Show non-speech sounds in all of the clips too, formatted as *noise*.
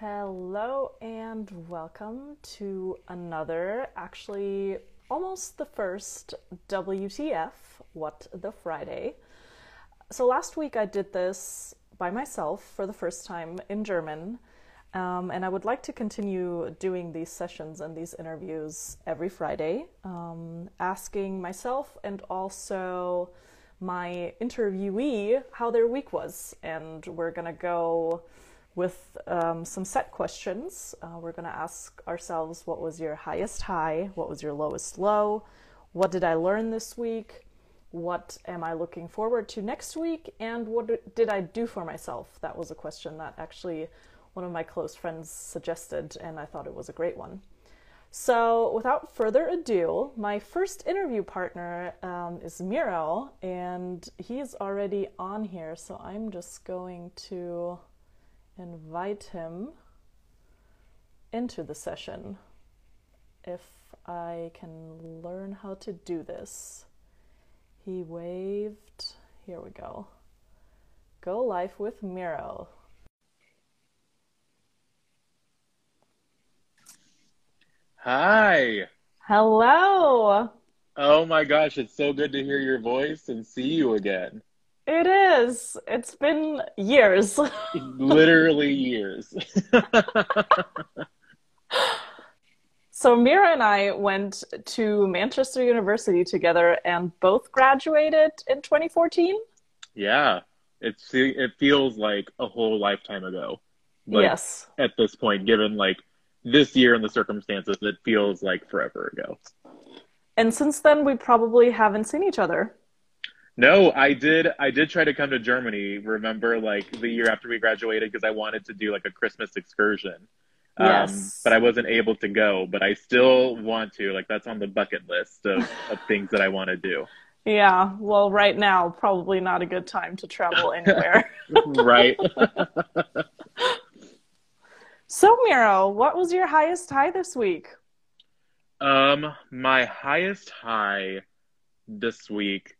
Hello and welcome to another, actually almost the first WTF, What the Friday. So last week I did this by myself for the first time in German, um, and I would like to continue doing these sessions and these interviews every Friday, um, asking myself and also my interviewee how their week was. And we're gonna go with um, some set questions. Uh, we're going to ask ourselves what was your highest high? What was your lowest low? What did I learn this week? What am I looking forward to next week? And what did I do for myself? That was a question that actually one of my close friends suggested, and I thought it was a great one. So, without further ado, my first interview partner um, is Miro, and he's already on here. So, I'm just going to invite him into the session if I can learn how to do this. He waved. Here we go. Go live with Miro. Hi. Hello. Oh my gosh, it's so good to hear your voice and see you again. It is. It's been years. *laughs* Literally years. *laughs* so Miro and I went to Manchester University together and both graduated in 2014. Yeah. It's it feels like a whole lifetime ago. Like, yes. At this point, given like this year and the circumstances, it feels like forever ago. And since then, we probably haven't seen each other. No, I did. I did try to come to Germany. Remember, like the year after we graduated, because I wanted to do like a Christmas excursion. Um, yes. Um, but I wasn't able to go. But I still want to. Like that's on the bucket list of, of things that I want to do. Yeah. Well, right now, probably not a good time to travel anywhere. *laughs* *laughs* right. so, Miro, what was your highest high this week? Um, my highest high this week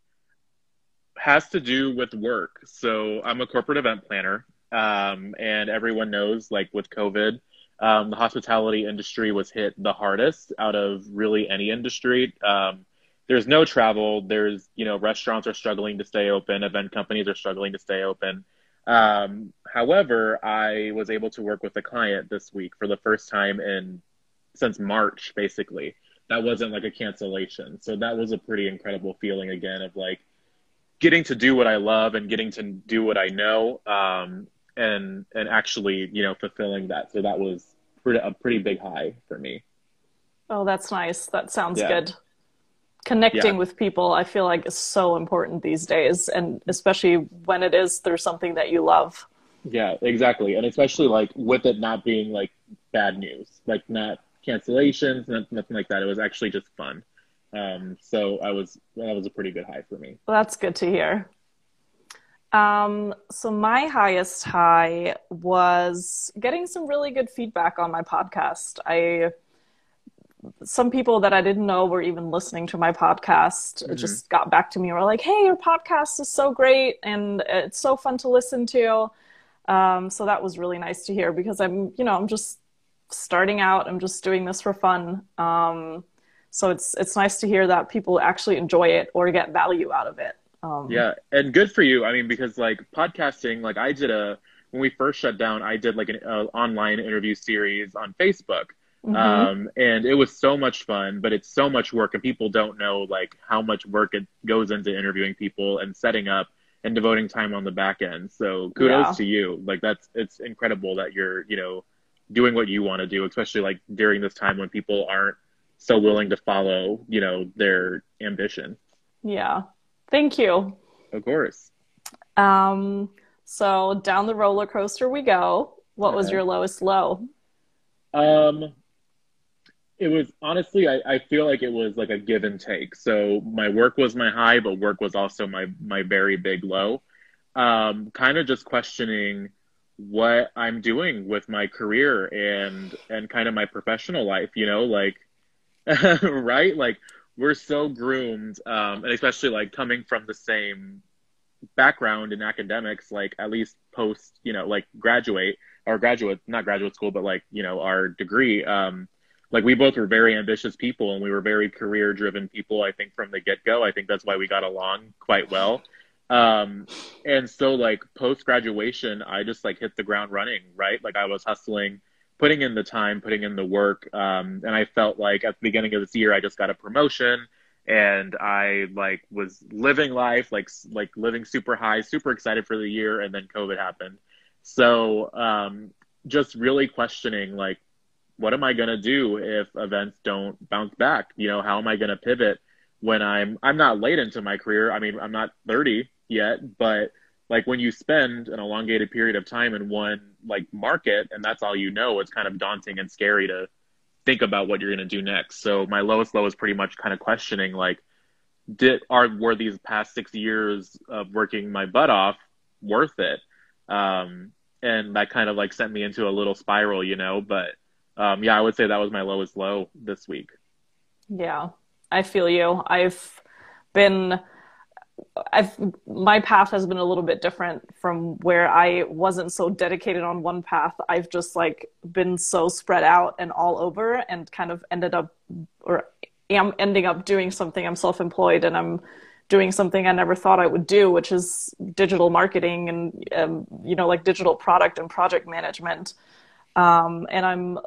has to do with work. So I'm a corporate event planner, um, and everyone knows, like with COVID, um, the hospitality industry was hit the hardest out of really any industry. Um, there's no travel. There's, you know, restaurants are struggling to stay open. Event companies are struggling to stay open. Um, however, I was able to work with a client this week for the first time in since March, basically. That wasn't like a cancellation. So that was a pretty incredible feeling again of like, getting to do what I love and getting to do what I know, um, and and actually, you know, fulfilling that. So that was pretty, a pretty big high for me. Oh, that's nice. That sounds yeah. good. Connecting yeah. with people, I feel like is so important these days, and especially when it is through something that you love. Yeah, exactly, and especially like with it not being like bad news, like not cancellations, nothing like that. It was actually just fun. Um, so I was that was a pretty good high for me. Well, that's good to hear. Um, so my highest high was getting some really good feedback on my podcast. I some people that I didn't know were even listening to my podcast mm-hmm. just got back to me and were like, "Hey, your podcast is so great and it's so fun to listen to." Um, so that was really nice to hear because I'm, you know, I'm just starting out. I'm just doing this for fun. Um, so it's it's nice to hear that people actually enjoy it or get value out of it. Um, yeah and good for you. I mean because like podcasting like i did a when we first shut down i did like an uh, online interview series on facebook. Mm-hmm. um, and it was so much fun but it's so much work and people don't know like how much work it goes into interviewing people and setting up and devoting time on the back end. So kudos yeah. to you. Like that's it's incredible that you're you know doing what you want to do especially like during this time when people aren't so willing to follow, you know, their ambition. Yeah. Thank you. Of course. Um, so down the roller coaster we go. What okay. was your lowest low? Um, it was honestly, I, I feel like it was like a give and take. So my work was my high, but work was also my my very big low. Um, kind of just questioning what I'm doing with my career and and kind of my professional life. You know, like *laughs* right? Like we're so groomed, um, and especially like coming from the same background in academics, like at least post, you know, like graduate, or graduate, not graduate school, but like you know our degree. Um, like we both were very ambitious people and we were very career driven people. I think from the get go. I think that's why we got along quite well. Um, and so like post graduation, I just like hit the ground running, right? Like I was hustling, putting in the time, putting in the work. Um, and I felt like at the beginning of this year, I just got a promotion and I like was living life, like, like living super high, super excited for the year. And then COVID happened. So, um, just really questioning like, what am I going to do if events don't bounce back? You know, how am I going to pivot when I'm, I'm not late into my career. I mean, I'm not 30, yet, but like when you spend an elongated period of time in one like market and that's all you know, it's kind of daunting and scary to think about what you're going to do next. So my lowest low is pretty much kind of questioning like did are were these past 6 years of working my butt off worth it? Um and that kind of like sent me into a little spiral, you know, but um yeah, I would say that was my lowest low this week. Yeah. I feel you. I've been I've my path has been a little bit different from where I wasn't so dedicated on one path. I've just like been so spread out and all over and kind of ended up or am ending up doing something. I'm self-employed and I'm doing something I never thought I would do, which is digital marketing and um, you know like digital product and project management. Um, and I'm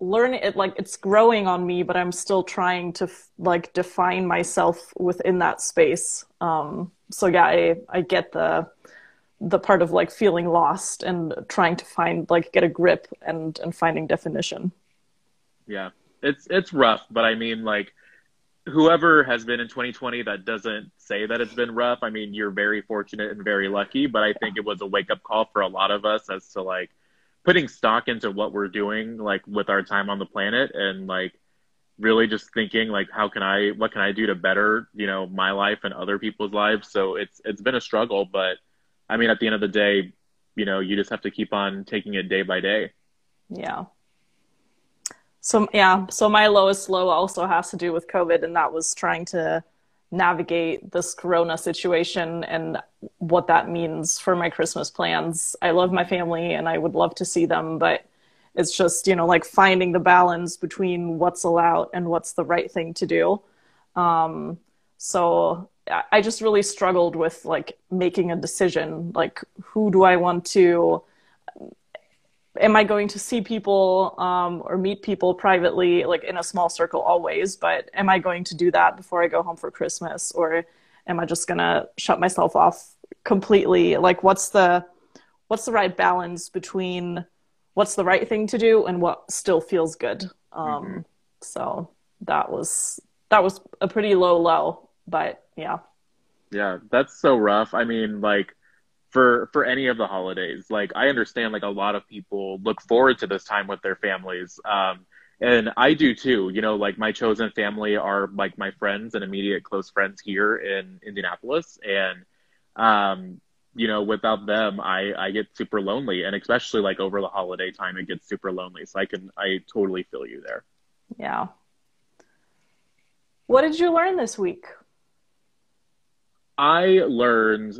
learning it like it's growing on me but i'm still trying to like define myself within that space. Um so yeah i i get the the part of like feeling lost and trying to find like get a grip and and finding definition. Yeah. It's it's rough but i mean like whoever has been in 2020 that doesn't say that it's been rough i mean you're very fortunate and very lucky but i think it was a wake up call for a lot of us as to like putting stock into what we're doing like with our time on the planet and like really just thinking like how can i what can i do to better you know my life and other people's lives? So it's it's been a struggle but i mean at the end of the day you know you just have to keep on taking it day by day. Yeah. So yeah so my lowest low also has to do with covid and that was trying to navigate this corona situation and what that means for my christmas plans. I love my family and i would love to see them but it's just you know like finding the balance between what's allowed and what's the right thing to do. Um, so i just really struggled with like making a decision like who do i want to am I going to see people um, or meet people privately, like in a small circle always? But am I going to do that before I go home for Christmas, or am I just gonna shut myself off completely? Like, what's the what's the right balance between what's the right thing to do and what still feels good? Um, mm-hmm. So that was that was a pretty low low, but yeah. Yeah, that's so rough. I mean, like for for any of the holidays. Like I understand like a lot of people look forward to this time with their families. Um, and I do too. You know, like my chosen family are like my friends and immediate close friends here in Indianapolis and um you know, without them, I, I get super lonely. And especially like over the holiday time, it gets super lonely. So I can, I totally feel you there. Yeah. What did you learn this week? I learned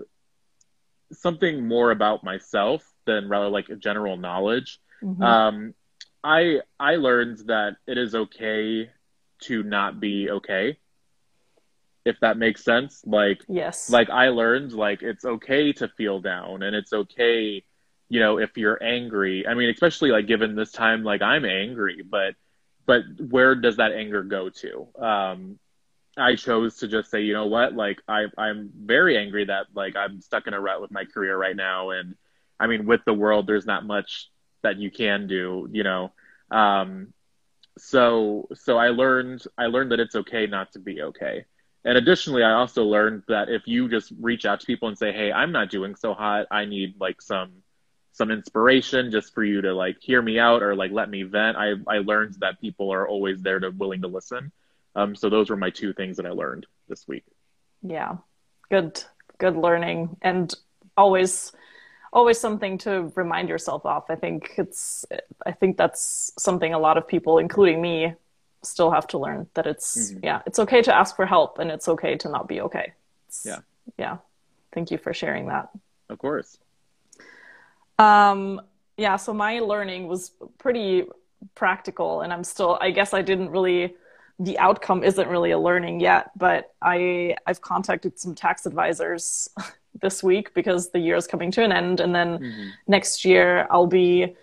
something more about myself than rather like a general knowledge. Mm-hmm. Um, I I learned that it is okay to not be okay. If that makes sense, like yes, like I learned like it's okay to feel down and it's okay, you know, if you're angry. I mean, especially like given this time, like I'm angry, but but where does that anger go to? Um, I chose to just say, you know what, like I I'm very angry that like I'm stuck in a rut with my career right now, and I mean with the world, there's not much that you can do, you know. Um, so so I learned I learned that it's okay not to be okay. And additionally, I also learned that if you just reach out to people and say, "Hey, I'm not doing so hot. I need like some some inspiration just for you to like hear me out or like let me vent." I I learned that people are always there to willing to listen. Um, so those were my two things that I learned this week. Yeah, good, good learning, and always, always something to remind yourself of. I think it's, I think that's something a lot of people, including me, still have to learn that it's, mm-hmm. yeah, it's okay to ask for help, and it's okay to not be okay. It's, yeah, yeah. Thank you for sharing that. Of course. Um, yeah, so my learning was pretty practical, and I'm still, I guess I didn't really, the outcome isn't really a learning yet, but I, I've contacted some tax advisors *laughs* this week because the year is coming to an end. And then mm-hmm. next year I'll be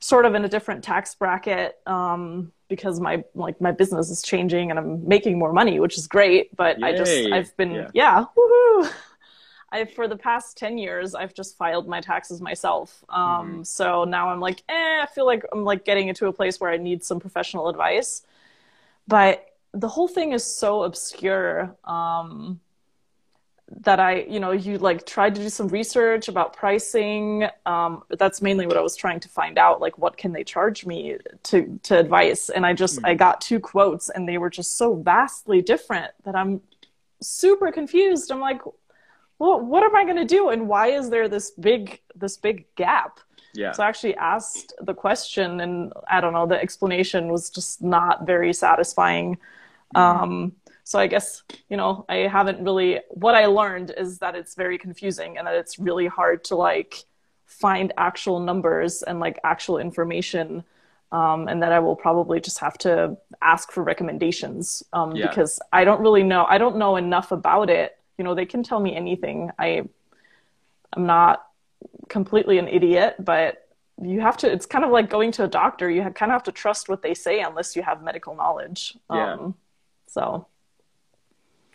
sort of in a different tax bracket um, because my like my business is changing and I'm making more money, which is great. But Yay. I just I've been yeah, yeah woohoo. *laughs* I for the past ten years I've just filed my taxes myself. Um, mm-hmm. So now I'm like, eh, I feel like I'm like getting into a place where I need some professional advice. But the whole thing is so obscure. Um, that I, you know, you like tried to do some research about pricing. Um, that's mainly what I was trying to find out, like what can they charge me to to advice. And I just. I got two quotes, and they were just so vastly different that I'm super confused. I'm like, well, what am I going to do, and why is there this big this big gap? Yeah. So I actually asked the question, and I don't know, the explanation was just not very satisfying. Um, so I guess, you know, I haven't really, what I learned is that it's very confusing and that it's really hard to like find actual numbers and like actual information. Um, and that I will probably just have to ask for recommendations um, yeah. because I don't really know. I don't know enough about it. You know, they can tell me anything. I, I'm not completely an idiot, but you have to. It's kind of like going to a doctor. You kind of have to trust what they say unless you have medical knowledge. Yeah. Um, so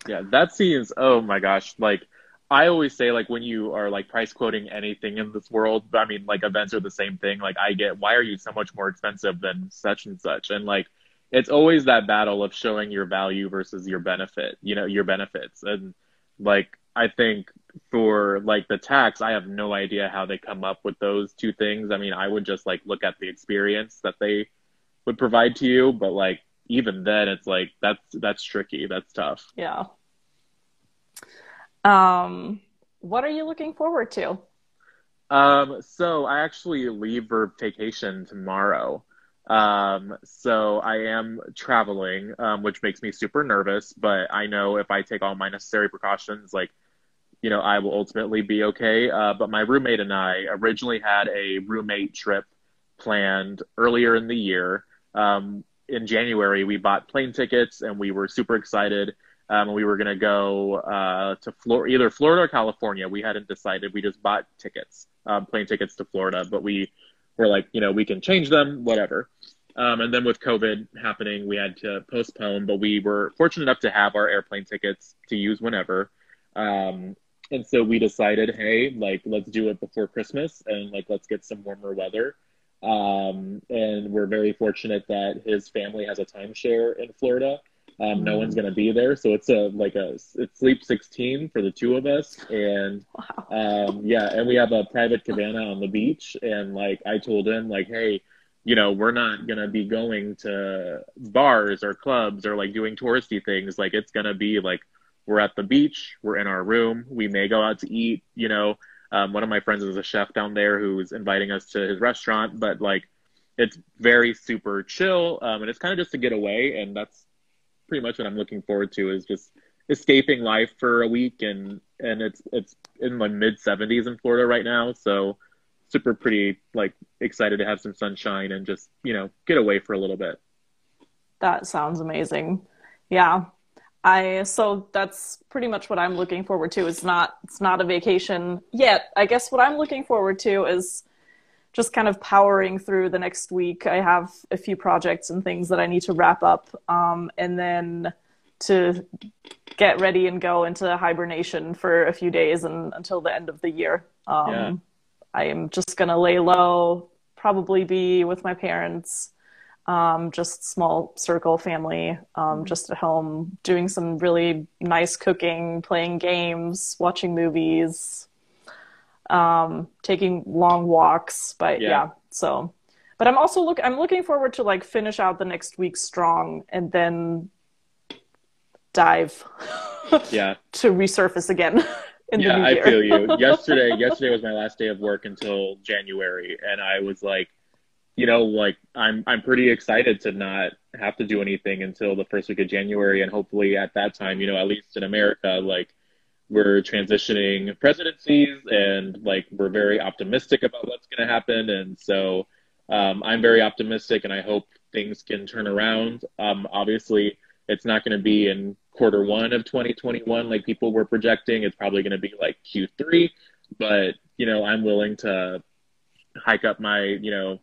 yeah, that seems oh my gosh, like I always say like when you are like price quoting anything in this world, I mean like events are the same thing. Like I get why are you so much more expensive than such and such? And like it's always that battle of showing your value versus your benefit, you know, your benefits. And like I think for like the tax, I have no idea how they come up with those two things. I mean, I would just like look at the experience that they would provide to you, but like even then it's like that's that's tricky. That's tough. Yeah. Um what are you looking forward to? Um so i actually leave for vacation tomorrow. Um so i am traveling um which makes me super nervous but i know if i take all my necessary precautions like you know i will ultimately be okay uh, but my roommate and i originally had a roommate trip planned earlier in the year um, in January, we bought plane tickets and we were super excited. Um, we were going to go uh, to Flor- either Florida or California. We hadn't decided. We just bought tickets, um, plane tickets to Florida, but we were like, you know, we can change them, whatever. Um, and then with COVID happening, we had to postpone, but we were fortunate enough to have our airplane tickets to use whenever. Um, and so we decided, hey, like, let's do it before Christmas and like, let's get some warmer weather. Um, and we're very fortunate that his family has a timeshare in Florida. Um, no one's going to be there, so it's a like a it's sleep 16 for the two of us, and wow. um, yeah, and we have a private cabana on the beach. And like I told him, like, hey, you know, we're not going to be going to bars or clubs or like doing touristy things. Like it's going to be like we're at the beach, we're in our room, we may go out to eat, you know, um, one of my friends is a chef down there who's inviting us to his restaurant, but like it's very super chill, um, and it's kind of just to get away, and that's pretty much what I'm looking forward to is just escaping life for a week, and and it's it's in the mid 70s in Florida right now, so super pretty like excited to have some sunshine and just you know get away for a little bit. That sounds amazing. Yeah, I so that's pretty much what I'm looking forward to. It's not it's not a vacation yet. I guess what I'm looking forward to is just kind of powering through the next week. I have a few projects and things that I need to wrap up, um, and then to get ready and go into hibernation for a few days and until the end of the year. Um, yeah. I am just gonna lay low, probably be with my parents um, just small circle family, um, mm-hmm. just at home, doing some really nice cooking, playing games, watching movies, um, taking long walks. But yeah. yeah, so. But I'm also look. I'm looking forward to like finish out the next week strong, and then dive. *laughs* yeah. to resurface again. *laughs* yeah, I feel you. *laughs* yesterday, yesterday was my last day of work until January, and I was like you know, like I'm I'm pretty excited to not have to do anything until the first week of January, and hopefully at that time, you know, at least in America, like we're transitioning presidencies and like we're very optimistic about what's going to happen. And so um, I'm very optimistic and I hope things can turn around. Um, obviously, it's not going to be in quarter one of 2021 like people were projecting. It's probably going to be like Q3, but you know, I'm willing to hike up my, you know,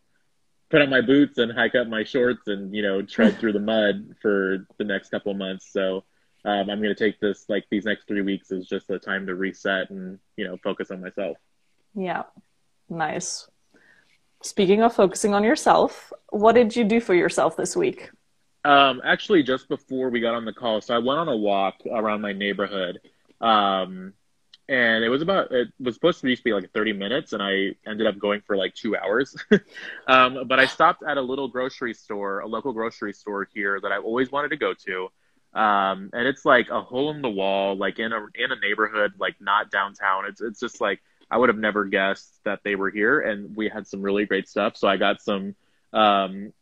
put on my boots and hike up my shorts and you know tread through the *laughs* mud for the next couple of months. So um, I'm going to take this like these next three weeks is just a time to reset and you know focus on myself. Yeah, nice. Speaking of focusing on yourself, what did you do for yourself this week? Um, actually, just before we got on the call, so I went on a walk around my neighborhood, um, and it was about it was supposed to be like 30 minutes, and I ended up going for like two hours. *laughs* um, but I stopped at a little grocery store, a local grocery store here that I always wanted to go to. Um, and it's like a hole in the wall, like in a in a neighborhood, like not downtown. It's it's just like I would have never guessed that they were here, and we had some really great stuff. So I got some um,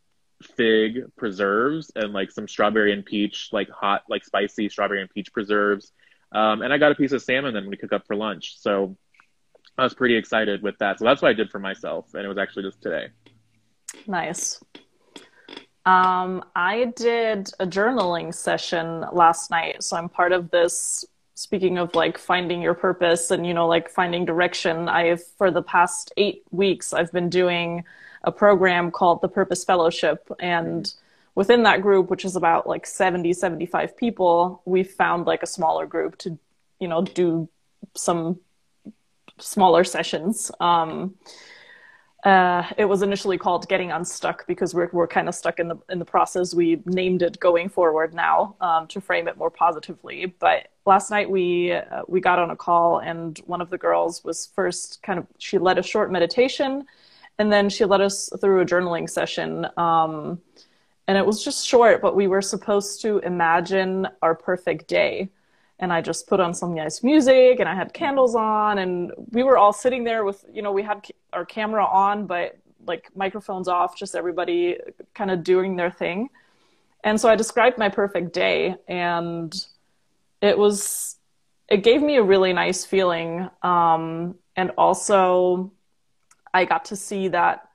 fig preserves and like some strawberry and peach, like hot, like spicy strawberry and peach preserves. Um, and I got a piece of salmon then we cook up for lunch. So I was pretty excited with that. So that's what I did for myself, and it was actually just today. Nice. Um, I did a journaling session last night. So I'm part of this. Speaking of like finding your purpose and, you know, like finding direction, I've, for the past eight weeks, I've been doing a program called the Purpose Fellowship. And within that group, which is about like 70, 75 people, we found like a smaller group to, you know, do some smaller sessions. Um, uh, it was initially called "Getting Unstuck" because we're we're kind of stuck in the in the process. We named it "Going Forward" now um, to frame it more positively. But last night we uh, we got on a call, and one of the girls was first kind of she led a short meditation, and then she led us through a journaling session. Um, and it was just short, but we were supposed to imagine our perfect day. And I just put on some nice music and I had candles on and we were all sitting there with you know we had our camera on but like microphones off just everybody kind of doing their thing. And so I described my perfect day and it was it gave me a really nice feeling um, and also I got to see that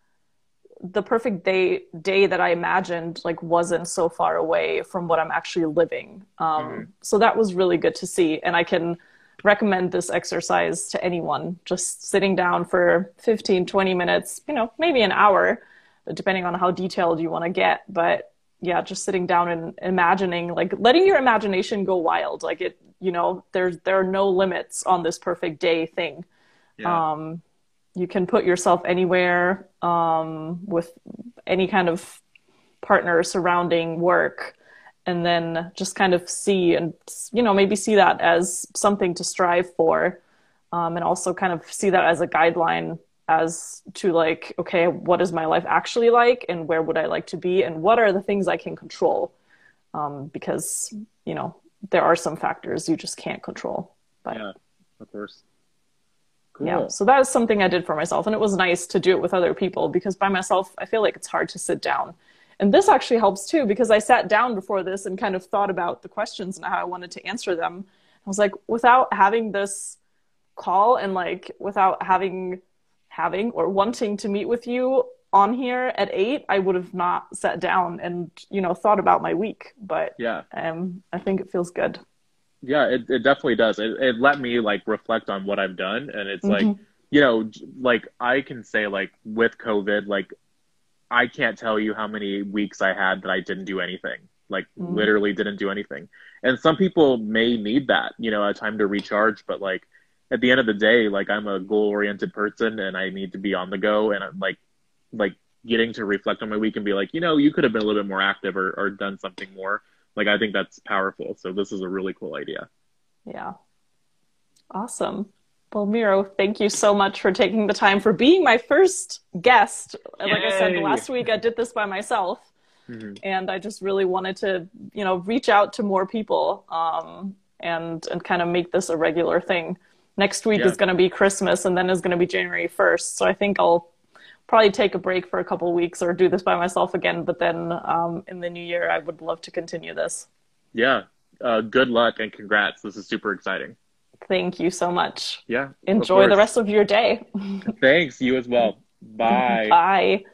the perfect day day that I imagined like wasn't so far away from what I'm actually living. Um, mm-hmm. So that was really good to see, and I can recommend this exercise to anyone. Just sitting down for 15, 20 minutes, you know, maybe an hour, depending on how detailed you want to get. But yeah, just sitting down and imagining, like letting your imagination go wild. Like it, you know, there's there are no limits on this perfect day thing. Yeah. Um, you can put yourself anywhere um, with any kind of partner surrounding work and then just kind of see and you know maybe see that as something to strive for um, and also kind of see that as a guideline as to like okay what is my life actually like and where would i like to be and what are the things i can control? Um, because you know there are some factors you just can't control but yeah of course Cool. Yeah. So that is something I did for myself. And it was nice to do it with other people because by myself, I feel like it's hard to sit down. And this actually helps too because I sat down before this and kind of thought about the questions and how I wanted to answer them. I was like, without having this call and like without having having or wanting to meet with you on here at eight, I would have not sat down and, you know, thought about my week. But yeah, um, I think it feels good yeah it, it definitely does it, it let me like reflect on what i've done and it's mm-hmm. like you know like i can say like with covid like i can't tell you how many weeks i had that i didn't do anything like mm-hmm. literally didn't do anything and some people may need that you know a time to recharge but like at the end of the day like i'm a goal oriented person and i need to be on the go and I'm like like getting to reflect on my week and be like you know you could have been a little bit more active or, or done something more like I think that's powerful. So this is a really cool idea. Yeah. Awesome. Well, Miro, thank you so much for taking the time for being my first guest. Yay. Like I said last week, I did this by myself. Mm-hmm. And I just really wanted to, you know, reach out to more people um, and and kind of make this a regular thing. Next week yeah. is going to be Christmas, and then is going to be January first. So I think I'll probably take a break for a couple weeks or do this by myself again. But then um, in the new year, I would love to continue this. Yeah. Uh, good luck and congrats. This is super exciting. Thank you so much. Yeah. Enjoy the rest of your day. Thanks. You as well. *laughs* Bye. Bye.